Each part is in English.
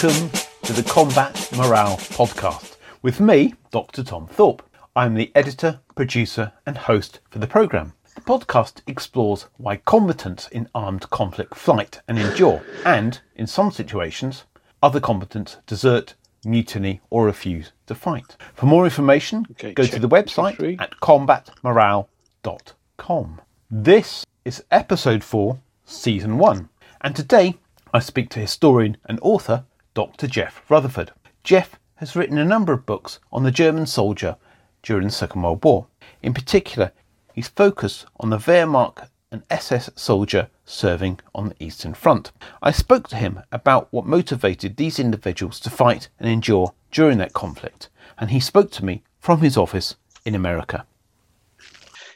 Welcome to the Combat Morale Podcast with me, Dr. Tom Thorpe. I'm the editor, producer, and host for the programme. The podcast explores why combatants in armed conflict fight and endure, and, in some situations, other combatants desert, mutiny, or refuse to fight. For more information, Okay, go to the website three. at combatmorale.com. This is episode 4, season 1, and today I speak to historian and author Dr. Jeff Rutherford. Jeff has written a number of books on the German soldier during the Second World War. In particular, he's focused on the Wehrmacht and SS soldier serving on the Eastern Front. I spoke to him about what motivated these individuals to fight and endure during that conflict, and he spoke to me from his office in America.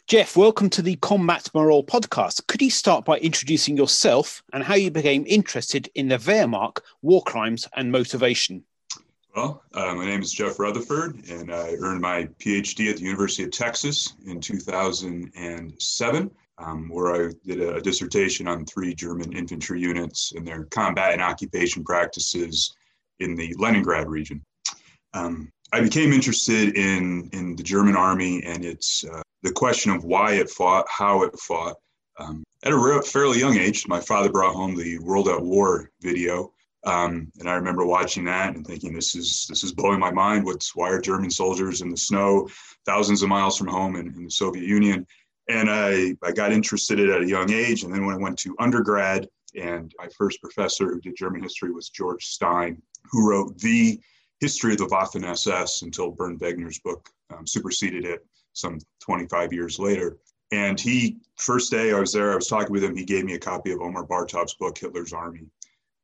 Jeff, welcome to the Combat Morale podcast. Could you start by introducing yourself and how you became interested in the Wehrmacht, war crimes, and motivation? Well, uh, my name is Jeff Rutherford, and I earned my PhD at the University of Texas in 2007, um, where I did a, dissertation on three German infantry units and their combat and occupation practices in the Leningrad region. Um, I became interested in, in the German army and its uh, the question of why it fought, how it fought. Um, at a fairly young age, my father brought home the World at War video, um, and I remember watching that and thinking, "This is this is blowing my mind. What's why are German soldiers in the snow, thousands of miles from home in, in the Soviet Union?" And I I got interested in at a young age, and then when I went to undergrad, and my first professor who did German history was George Stein, who wrote the history of the Waffen SS until Bernd Wegner's book um, superseded it some 25 years later. And he, first day I was there, I was talking with him. He gave me a copy of Omer Bartov's book, Hitler's Army,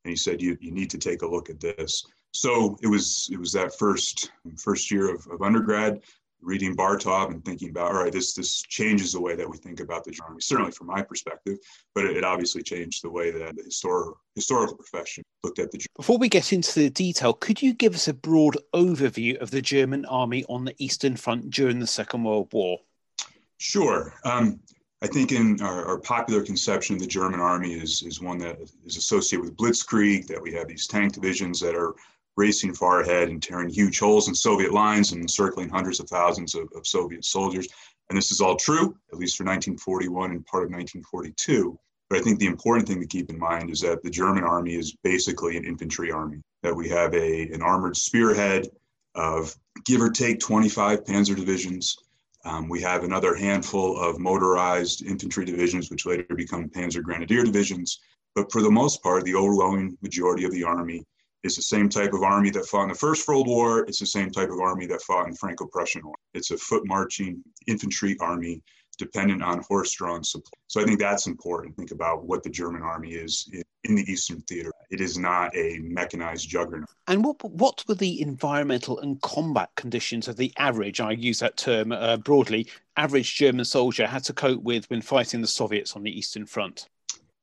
and he said, "You you need to take a look at this." So it was it was that first first year of, of undergrad, reading Bartov and thinking about, all right, this this changes the way that we think about the German army. Certainly from my perspective, but it, it obviously changed the way that the histor- historical profession looked at the German. Before we get into the detail, could you give us a broad overview of the German army on the Eastern Front during the Second World War? Sure. Um, I think in our, our, popular conception of the German army is, is one that is associated with blitzkrieg, that we have these tank divisions that are racing far ahead and tearing huge holes in Soviet lines and encircling hundreds of thousands of, of Soviet soldiers. And this is all true, at least for 1941 and part of 1942. But I think the important thing to keep in mind is that the German army is basically an infantry army, that we have a, an armored spearhead of give or take 25 panzer divisions, um, we have another handful of motorized infantry divisions, which later become Panzer Grenadier divisions. But for the most part, the overwhelming majority of the army is the same type of army that fought in the First World War. It's the same type of army that fought in Franco-Prussian War. It's a foot marching infantry army dependent on horse-drawn supply. So I think that's important. Think about what the German army is in, in the Eastern Theater. It is not a mechanized juggernaut. And what what were the environmental and combat conditions of the average? I use that term uh, broadly. Average German soldier had to cope with when fighting the Soviets on the Eastern Front.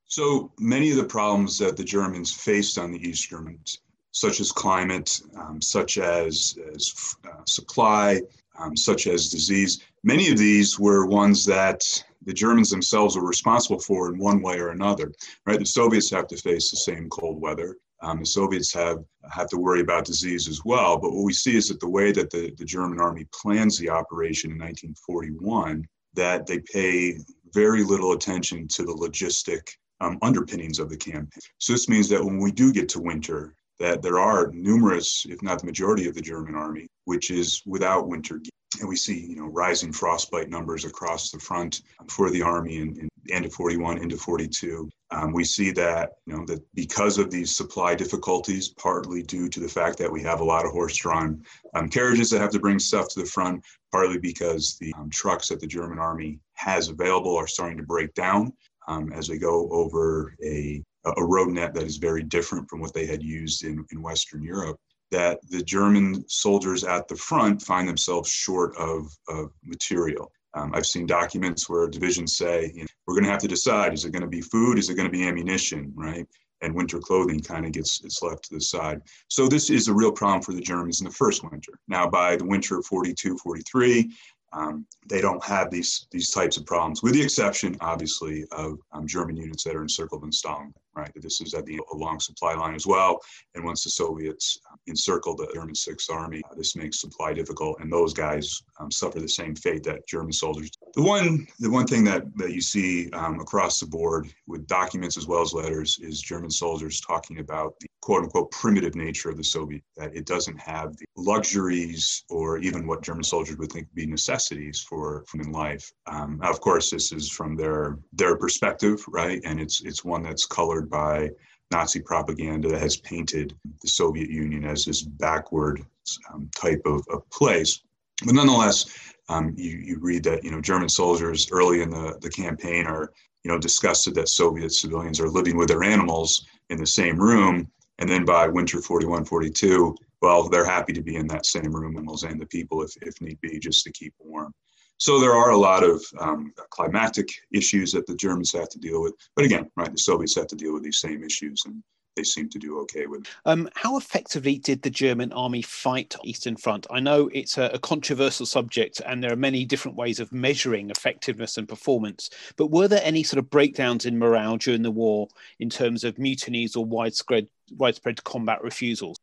So many of the problems that the Germans faced on the Eastern Front, such as climate, um, such as, as uh, supply, um, such as disease, many of these were ones that the Germans themselves were responsible for in one way or another. Right, the Soviets have to face the same cold weather. Um, the Soviets have have to worry about disease as well. But what we see is that the way that the, the German army plans the operation in 1941, that they pay very little attention to the logistic um, underpinnings of the campaign. So this means that when we do get to winter, that there are numerous, if not the majority of the German army, which is without winter gear. And we see, you know, rising frostbite numbers across the front for the army in, in end of 41 into 42. Um, we see that, you know, that because of these supply difficulties, partly due to the fact that we have a lot of horse-drawn um, carriages that have to bring stuff to the front, partly because the um, trucks that the German army has available are starting to break down um, as we go over a a road net that is very different from what they had used in, in Western Europe, that the German soldiers at the front find themselves short of, of material. Um, I've seen documents where divisions say, you know, we're going to have to decide is it going to be food? Is it going to be ammunition? Right. And winter clothing kind of gets it's left to the side. So this is a real problem for the Germans in the first winter. Now, by the winter of 42, 43, um, they don't have these these types of problems, with the exception, obviously, of um, German units that are encircled in Stalingrad. Right, this is at the long supply line as well. And once the Soviets encircle the German Sixth Army, uh, this makes supply difficult, and those guys um, suffer the same fate that German soldiers. The one the one thing that that you see um, across the board with documents as well as letters is German soldiers talking about the quote unquote primitive nature of the Soviet, that it doesn't have the luxuries or even what German soldiers would think would be necessities for, human life. Um, of course, this is from their their perspective, right? And it's it's one that's colored by Nazi propaganda that has painted the Soviet Union as this backward um, type of, of place. But nonetheless, um, you, you read that you know German soldiers early in the, the campaign are you know disgusted that Soviet civilians are living with their animals in the same room and then by winter 41, 42, well, they're happy to be in that same room and and the people if, if need be, just to keep warm. So there are a lot of um, climatic issues that the Germans have to deal with. But again, right, the Soviets have to deal with these same issues. And they seem to do okay with. Um, how effectively did the German army fight Eastern Front? I know it's a, a, controversial subject, and there are many different ways of measuring effectiveness and performance. But were there any sort of breakdowns in morale during the war in terms of mutinies or widespread widespread combat refusals?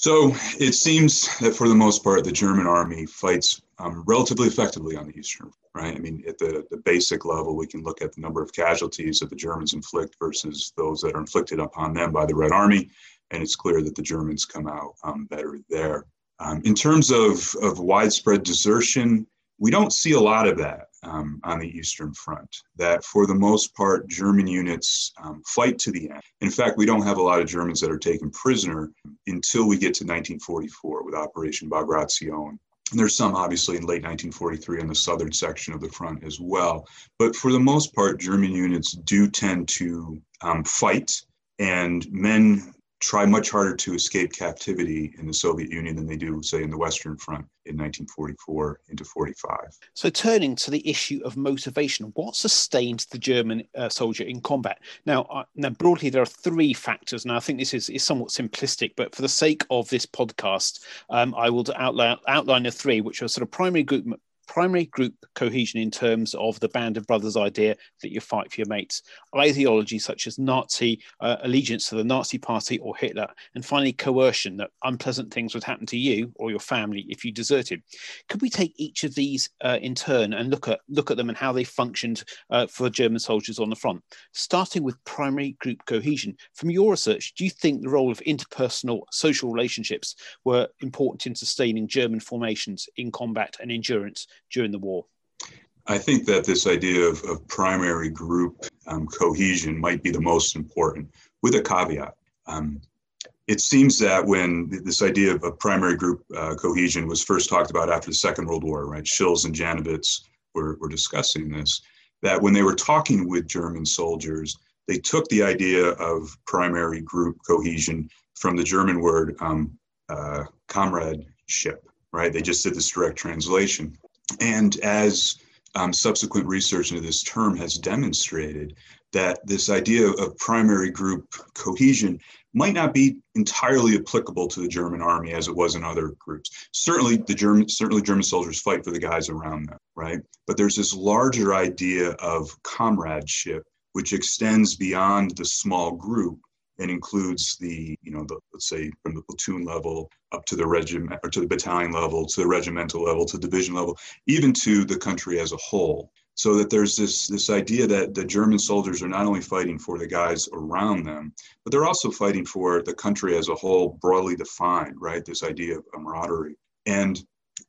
So it seems that for the most part, the German army fights um, relatively effectively on the Eastern right? I mean, at the, the basic level, we can look at the number of casualties that the Germans inflict versus those that are inflicted upon them by the Red Army, and it's clear that the Germans come out um, better there. Um, in terms of, of widespread desertion, we don't see a lot of that um, on the Eastern Front. That for the most part, German units um, fight to the end. In fact, we don't have a lot of Germans that are taken prisoner until we get to 1944 with Operation Bagration and there's some obviously in late 1943 on the southern section of the front as well. But for the most part, German units do tend to um, fight, and men try much harder to escape captivity in the Soviet Union than they do, say, in the Western Front in 1944 into 45. So, turning to the issue of motivation, what sustained the German uh, soldier in combat? Now, uh, now, broadly, there are three factors. Now, I think this is, is somewhat simplistic, but for the sake of this podcast, um, I will outline, outline the three, which are sort of primary group primary group cohesion in terms of the band of brothers idea that you fight for your mates, ideology such as Nazi uh, allegiance to the Nazi party or Hitler, and finally coercion that unpleasant things would happen to you or your family if you deserted. Could we take each of these uh, in turn and look at look at them and how they functioned uh, for German soldiers on the front? Starting with primary group cohesion, from your research, do you think the role of interpersonal social relationships were important in sustaining German formations in combat and endurance during the war? I think that this idea of, of primary group um, cohesion might be the most important, with a caveat. Um, it seems that when this idea of, primary group uh, cohesion was first talked about after the Second World War, right? Shils and Janowitz were, were discussing this, that when they were talking with German soldiers, they took the idea of primary group cohesion from the German word um, uh, comradeship, right? They just did this direct translation. And as um, subsequent research into this term has demonstrated, that this idea of primary group cohesion might not be entirely applicable to the German army as it was in other groups. Certainly, the German certainly German soldiers fight for the guys around them, right? But there's this larger idea of comradeship, which extends beyond the small group and includes the, you know, the, let's say from the platoon level up to the regiment or to the battalion level, to the regimental level, to division level, even to the country as a whole. So that there's this this idea that the German soldiers are not only fighting for the guys around them, but they're also fighting for the country as a whole, broadly defined, right? This idea of camaraderie, and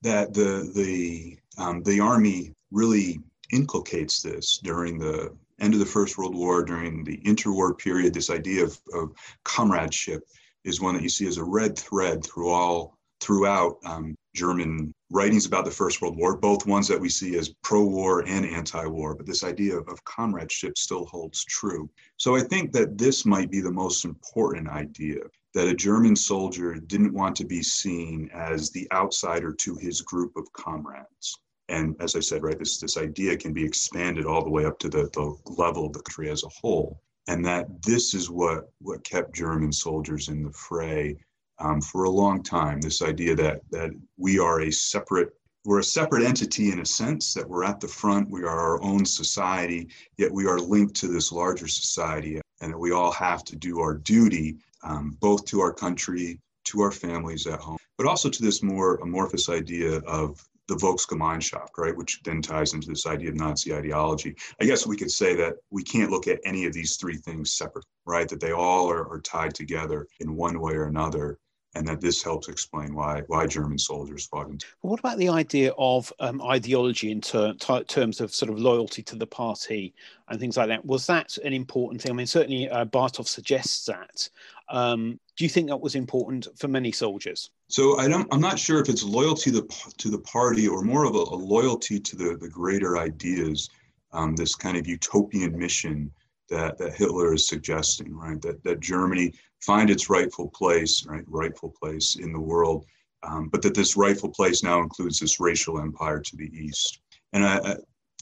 that the the um, the army really inculcates this during the end of the First World War, during the interwar period, this idea of, of comradeship is one that you see as a red thread through all throughout um, German writings about the First World War, both ones that we see as pro-war and anti-war. But this idea of comradeship still holds true. So I think that this might be the most important idea that a German soldier didn't want to be seen as the outsider to his group of comrades. And as I said, right, this, this idea can be expanded all the way up to the, the level of the country as a whole. And that this is what, what kept German soldiers in the fray um, for a long time. This idea that, that we are a separate we're a separate entity in a sense that we're at the front we are our own society yet we are linked to this larger society and that we all have to do our duty um, both to our country to our families at home but also to this more amorphous idea of the Volksgemeinschaft, right, which then ties into this idea of Nazi ideology. I guess we could say that we can't look at any of these three things separate, right? That they all are, are tied together in one way or another and that this helps explain why why German soldiers fought. In- what about the idea of um, ideology in ter- terms of sort of loyalty to the party and things like that? Was that an important thing? I mean, certainly uh, Bartov suggests that. Um, do you think that was important for many soldiers? So I don't. I'm not sure if it's loyalty to the to the party or more of a, a loyalty to the the greater ideas. Um, this kind of utopian mission that, that Hitler is suggesting, right? That, that Germany find its rightful place, right? Rightful place in the world, um, but that this rightful place now includes this racial empire to the east. And I, I,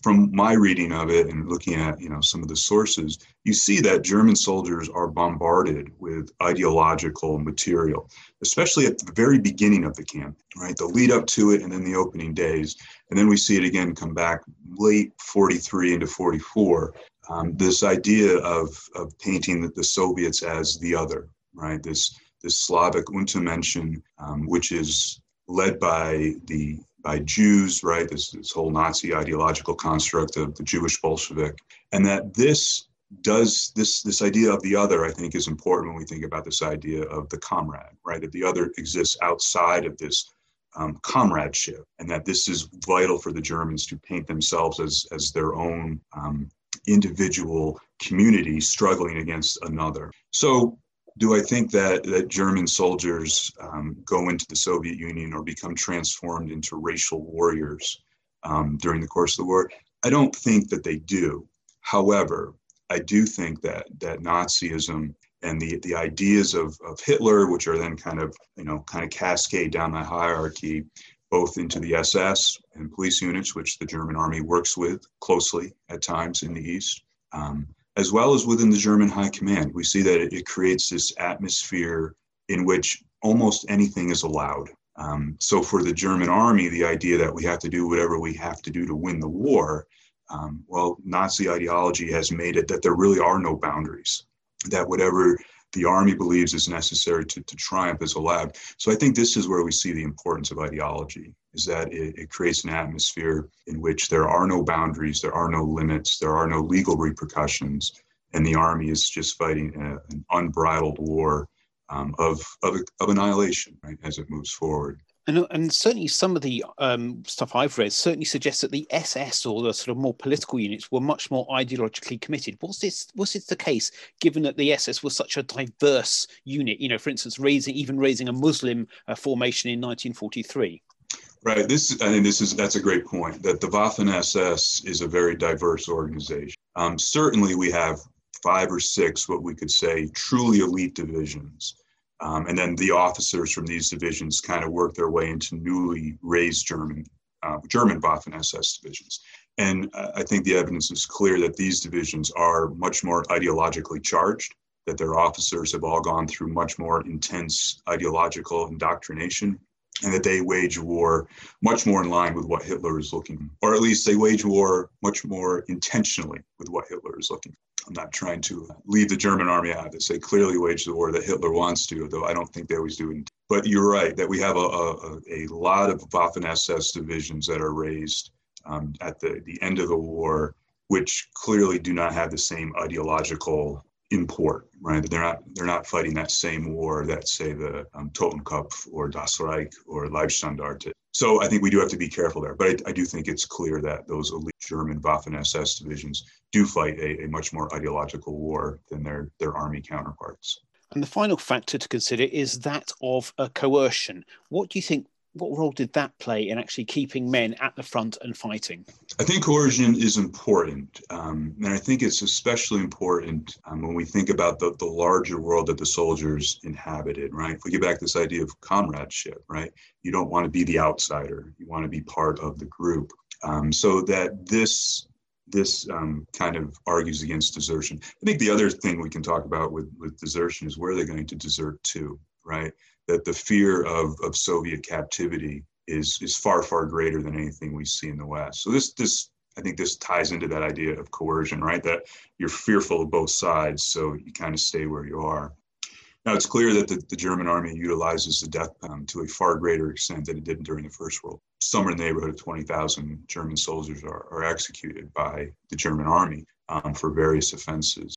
from my reading of it and looking at you know some of the sources, you see that German soldiers are bombarded with ideological material, especially at the very beginning of the camp, right? The lead up to it and then the opening days. And then we see it again come back late 43 into 44 um, this idea of, of painting the, the, Soviets as the other, right? This this Slavic Untermenschen, um, which is led by the by Jews, right? This this whole Nazi ideological construct of the Jewish Bolshevik, and that this does this this idea of the other, I think, is important when we think about this idea of the comrade, right? That the other exists outside of this um, comradeship, and that this is vital for the Germans to paint themselves as as their own um, individual community struggling against another. So, do I think that, that German soldiers um, go into the Soviet Union or become transformed into racial warriors um, during the course of the war? I don't think that they do. However, I do think that that Nazism and the, the ideas of, of Hitler, which are then kind of, you know, kind of cascade down the hierarchy, both into the SS and police units, which the German army works with closely at times in the East, um, as well as within the German high command. We see that it, it creates this atmosphere in which almost anything is allowed. Um, so for the German army, the idea that we have to do whatever we have to do to win the war, um, well, Nazi ideology has made it that there really are no boundaries, that whatever the army believes is necessary to, to triumph as a lab. So I think this is where we see the importance of ideology, is that it, it creates an atmosphere in which there are no boundaries, there are no limits, there are no legal repercussions, and the army is just fighting a, an unbridled war um, of, of, of annihilation right, as it moves forward. And, and certainly some of the um, stuff I've read certainly suggests that the SS or the sort of more political units were much more ideologically committed. Was this was this the case, given that the SS was such a diverse unit? You know, for instance, raising even raising a Muslim uh, formation in 1943. Right. This I think this is that's a great point. That the Waffen SS is a very diverse organization. Um, certainly, we have five or six what we could say truly elite divisions um, and then the officers from these divisions kind of work their way into newly raised German uh, German Waffen SS divisions. And uh, I think the evidence is clear that these divisions are much more ideologically charged, that their officers have all gone through much more intense ideological indoctrination, and that they wage war much more in line with what Hitler is looking, or at least they wage war much more intentionally with what Hitler is looking. I'm not trying to leave the German army out of this. They clearly wage the war that Hitler wants to, though I don't think they always do. But you're right that we have a, a, a lot of Waffen SS divisions that are raised um, at the, the end of the war, which clearly do not have the same ideological import, right? They're not they're not fighting that same war that say the um, Totenkopf or Das Reich or Leibstandarte. So I think we do have to be careful there. But I, I do think it's clear that those elite German Waffen SS divisions do fight a, a much more ideological war than their their army counterparts. And the final factor to consider is that of a coercion. What do you think what role did that play in actually keeping men at the front and fighting? I think coercion is important. Um, and I think it's especially important um, when we think about the, the larger world that the soldiers inhabited, right? If we get back to this idea of comradeship, right? You don't want to be the outsider, you want to be part of the group. Um, so that this this um, kind of argues against desertion. I think the other thing we can talk about with, with desertion is where they're going to desert to, right? that the fear of, of Soviet captivity is is far far greater than anything we see in the West. So this this I think this ties into that idea of coercion, right? That you're fearful of both sides, so you kind of stay where you are. Now, it's clear that the, the German army utilizes the death penalty to a far greater extent than it did during the First World. Somewhere in the neighborhood of 20,000 German soldiers are, are executed by the German army um, for various offenses.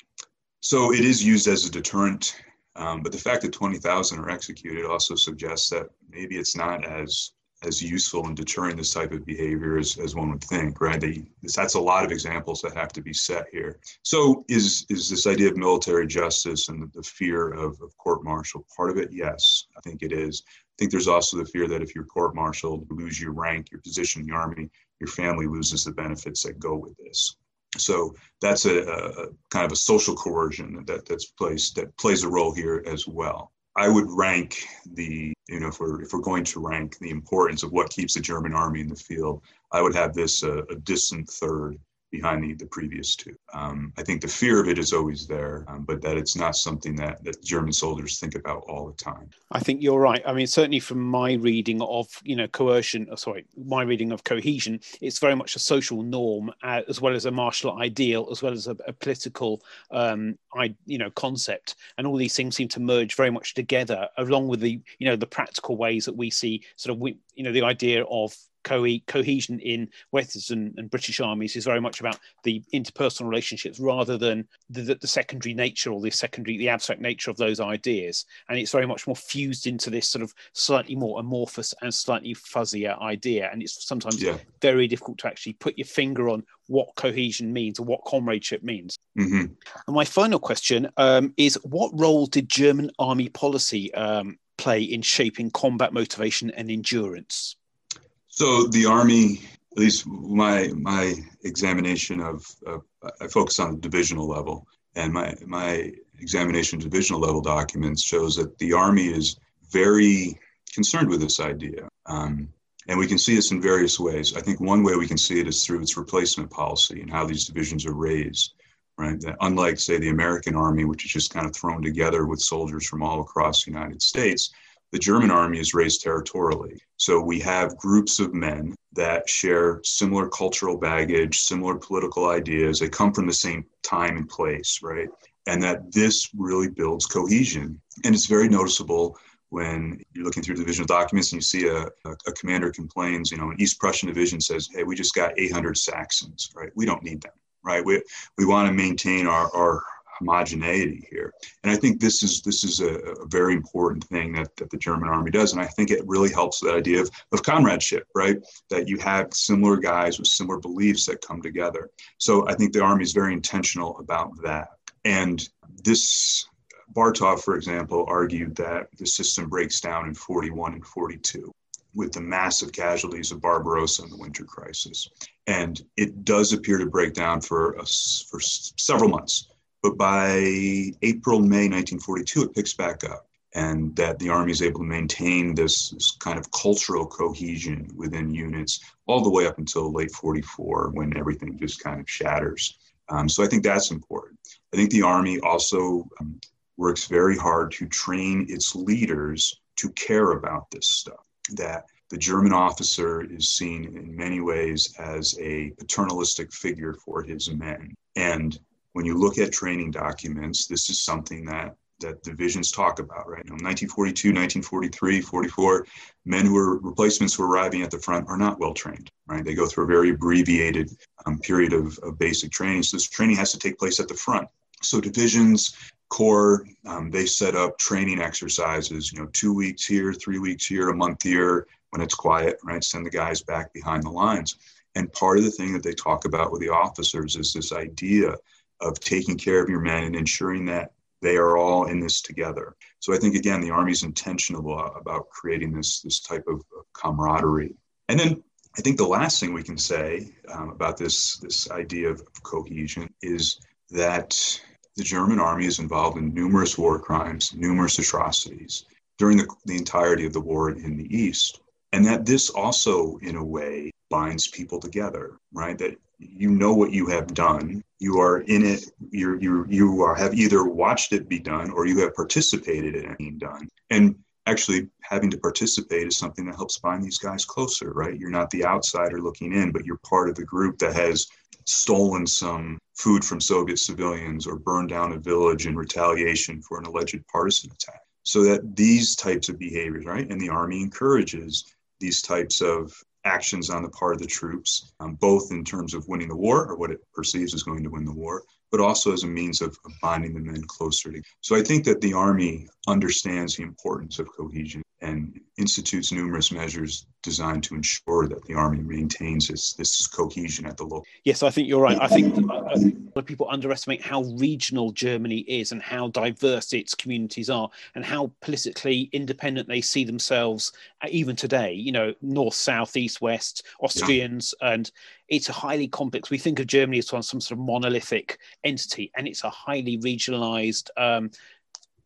So it is used as a deterrent, um, but the fact that 20,000 are executed also suggests that maybe it's not as as useful in deterring this type of behavior as, as one would think, right? They, that's a lot of examples that have to be set here. So is, is this idea of military justice and the, fear of, of court martial part of it? Yes, I think it is. I think there's also the fear that if you're court martialed, you lose your rank, your position in the army, your family loses the benefits that go with this. So that's a, a kind of a social coercion that, that's placed that plays a role here as well. I would rank the, you know, if we're if we're going to rank the importance of what keeps the German army in the field, I would have this uh, a distant third behind the, the previous two. Um, I think the fear of it is always there, um, but that it's not something that, that German soldiers think about all the time. I think you're right. I mean, certainly from my reading of, you know, coercion, oh, sorry, my reading of cohesion, it's very much a social norm uh, as well as a martial ideal, as well as a, a political, um, I, you know, concept. And all these things seem to merge very much together along with the, you know, the practical ways that we see sort of, we, you know, the idea of co- cohesion in Western and British armies is very much about the interpersonal relationships rather than the, the, the, secondary nature or the secondary, the abstract nature of those ideas. And it's very much more fused into this sort of slightly more amorphous and slightly fuzzier idea. And it's sometimes yeah. very difficult to actually put your finger on what cohesion means or what comradeship means. Mm-hmm. And my final question um, is what role did German army policy um, play in shaping combat motivation and endurance? So the Army, at least my my examination of, uh, I focus on the divisional level, and my my examination of divisional level documents shows that the Army is very concerned with this idea. Um, and we can see this in various ways. I think one way we can see it is through its replacement policy and how these divisions are raised, right? That unlike, say, the American Army, which is just kind of thrown together with soldiers from all across the United States, the German army is raised territorially. So we have groups of men that share similar cultural baggage, similar political ideas. They come from the same time and place, right? And that this really builds cohesion. And it's very noticeable when you're looking through divisional documents and you see a, a, a, commander complains, you know, an East Prussian division says, hey, we just got 800 Saxons, right? We don't need them, right? We, we want to maintain our, our, homogeneity here. And I think this is this is a, a, very important thing that, that the German army does. And I think it really helps the idea of, of comradeship, right? That you have similar guys with similar beliefs that come together. So I think the army is very intentional about that. And this Bartov, for example, argued that the system breaks down in 41 and 42 with the massive casualties of Barbarossa and the winter crisis. And it does appear to break down for us for several months. But by April, May 1942, it picks back up, and that the Army is able to maintain this, this kind of cultural cohesion within units all the way up until late 44 when everything just kind of shatters. Um, so I think that's important. I think the Army also um, works very hard to train its leaders to care about this stuff. That the German officer is seen in many ways as a paternalistic figure for his men. And when you look at training documents, this is something that that divisions talk about, right? You know, 1942, 1943, 44, men who are replacements who are arriving at the front are not well trained, right? They go through a very abbreviated um, period of, of basic training. So this training has to take place at the front. So divisions, corps, um, they set up training exercises, you know, two weeks here, three weeks here, a month here, when it's quiet, right? Send the guys back behind the lines. And part of the thing that they talk about with the officers is this idea of taking care of your men and ensuring that they are all in this together. So I think again, the Army's intentional about creating this this type of camaraderie. And then I think the last thing we can say um, about this this idea of, cohesion is that the German Army is involved in numerous war crimes, numerous atrocities during the, the entirety of the war in the East. And that this also, in a way, binds people together, right? That you know what you have done you are in it you you you are have either watched it be done or you have participated in it being done and actually having to participate is something that helps bind these guys closer, right? You're not the outsider looking in, but you're part of the group that has stolen some food from Soviet civilians or burned down a village in retaliation for an alleged partisan attack. So that these types of behaviors, right? And the army encourages these types of actions on the part of the troops, um, both in terms of winning the war or what it perceives as going to win the war, but also as a means of, binding the men closer together. So I think that the Army understands the importance of cohesion and institutes numerous measures designed to ensure that the army maintains its this cohesion at the local. Yes, I think you're right. I think a lot of people underestimate how regional Germany is and how diverse its communities are and how politically independent they see themselves uh, even today. You know, north, south, east, west, Austrians, yeah. and it's a highly complex. We think of Germany as some sort of monolithic entity, and it's a highly regionalized. Um,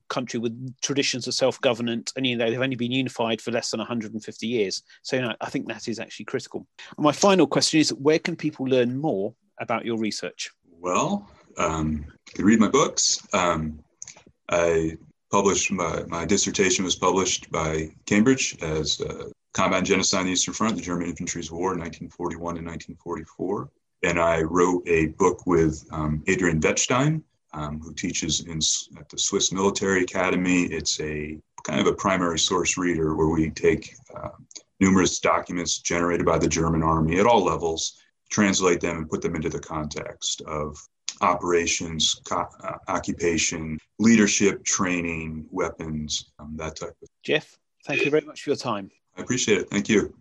country with traditions of self-governance and you know they've only been unified for less than 150 years. So you know, i think that is actually critical. And my final question is where can people learn more about your research? Well um, you can read my books um, i published my, my dissertation was published by cambridge as uh, combat and genocide in the eastern front the german infantry's war in 1941 and 1944 and i wrote a book with um, adrian wettstein um, who teaches in, at the Swiss Military Academy. It's a kind of a primary source reader where we take uh, numerous documents generated by the German army at all levels, translate them, and put them into the context of operations, co- uh, occupation, leadership, training, weapons, um, that type of. Jeff, thank you very much for your time. I appreciate it. Thank you.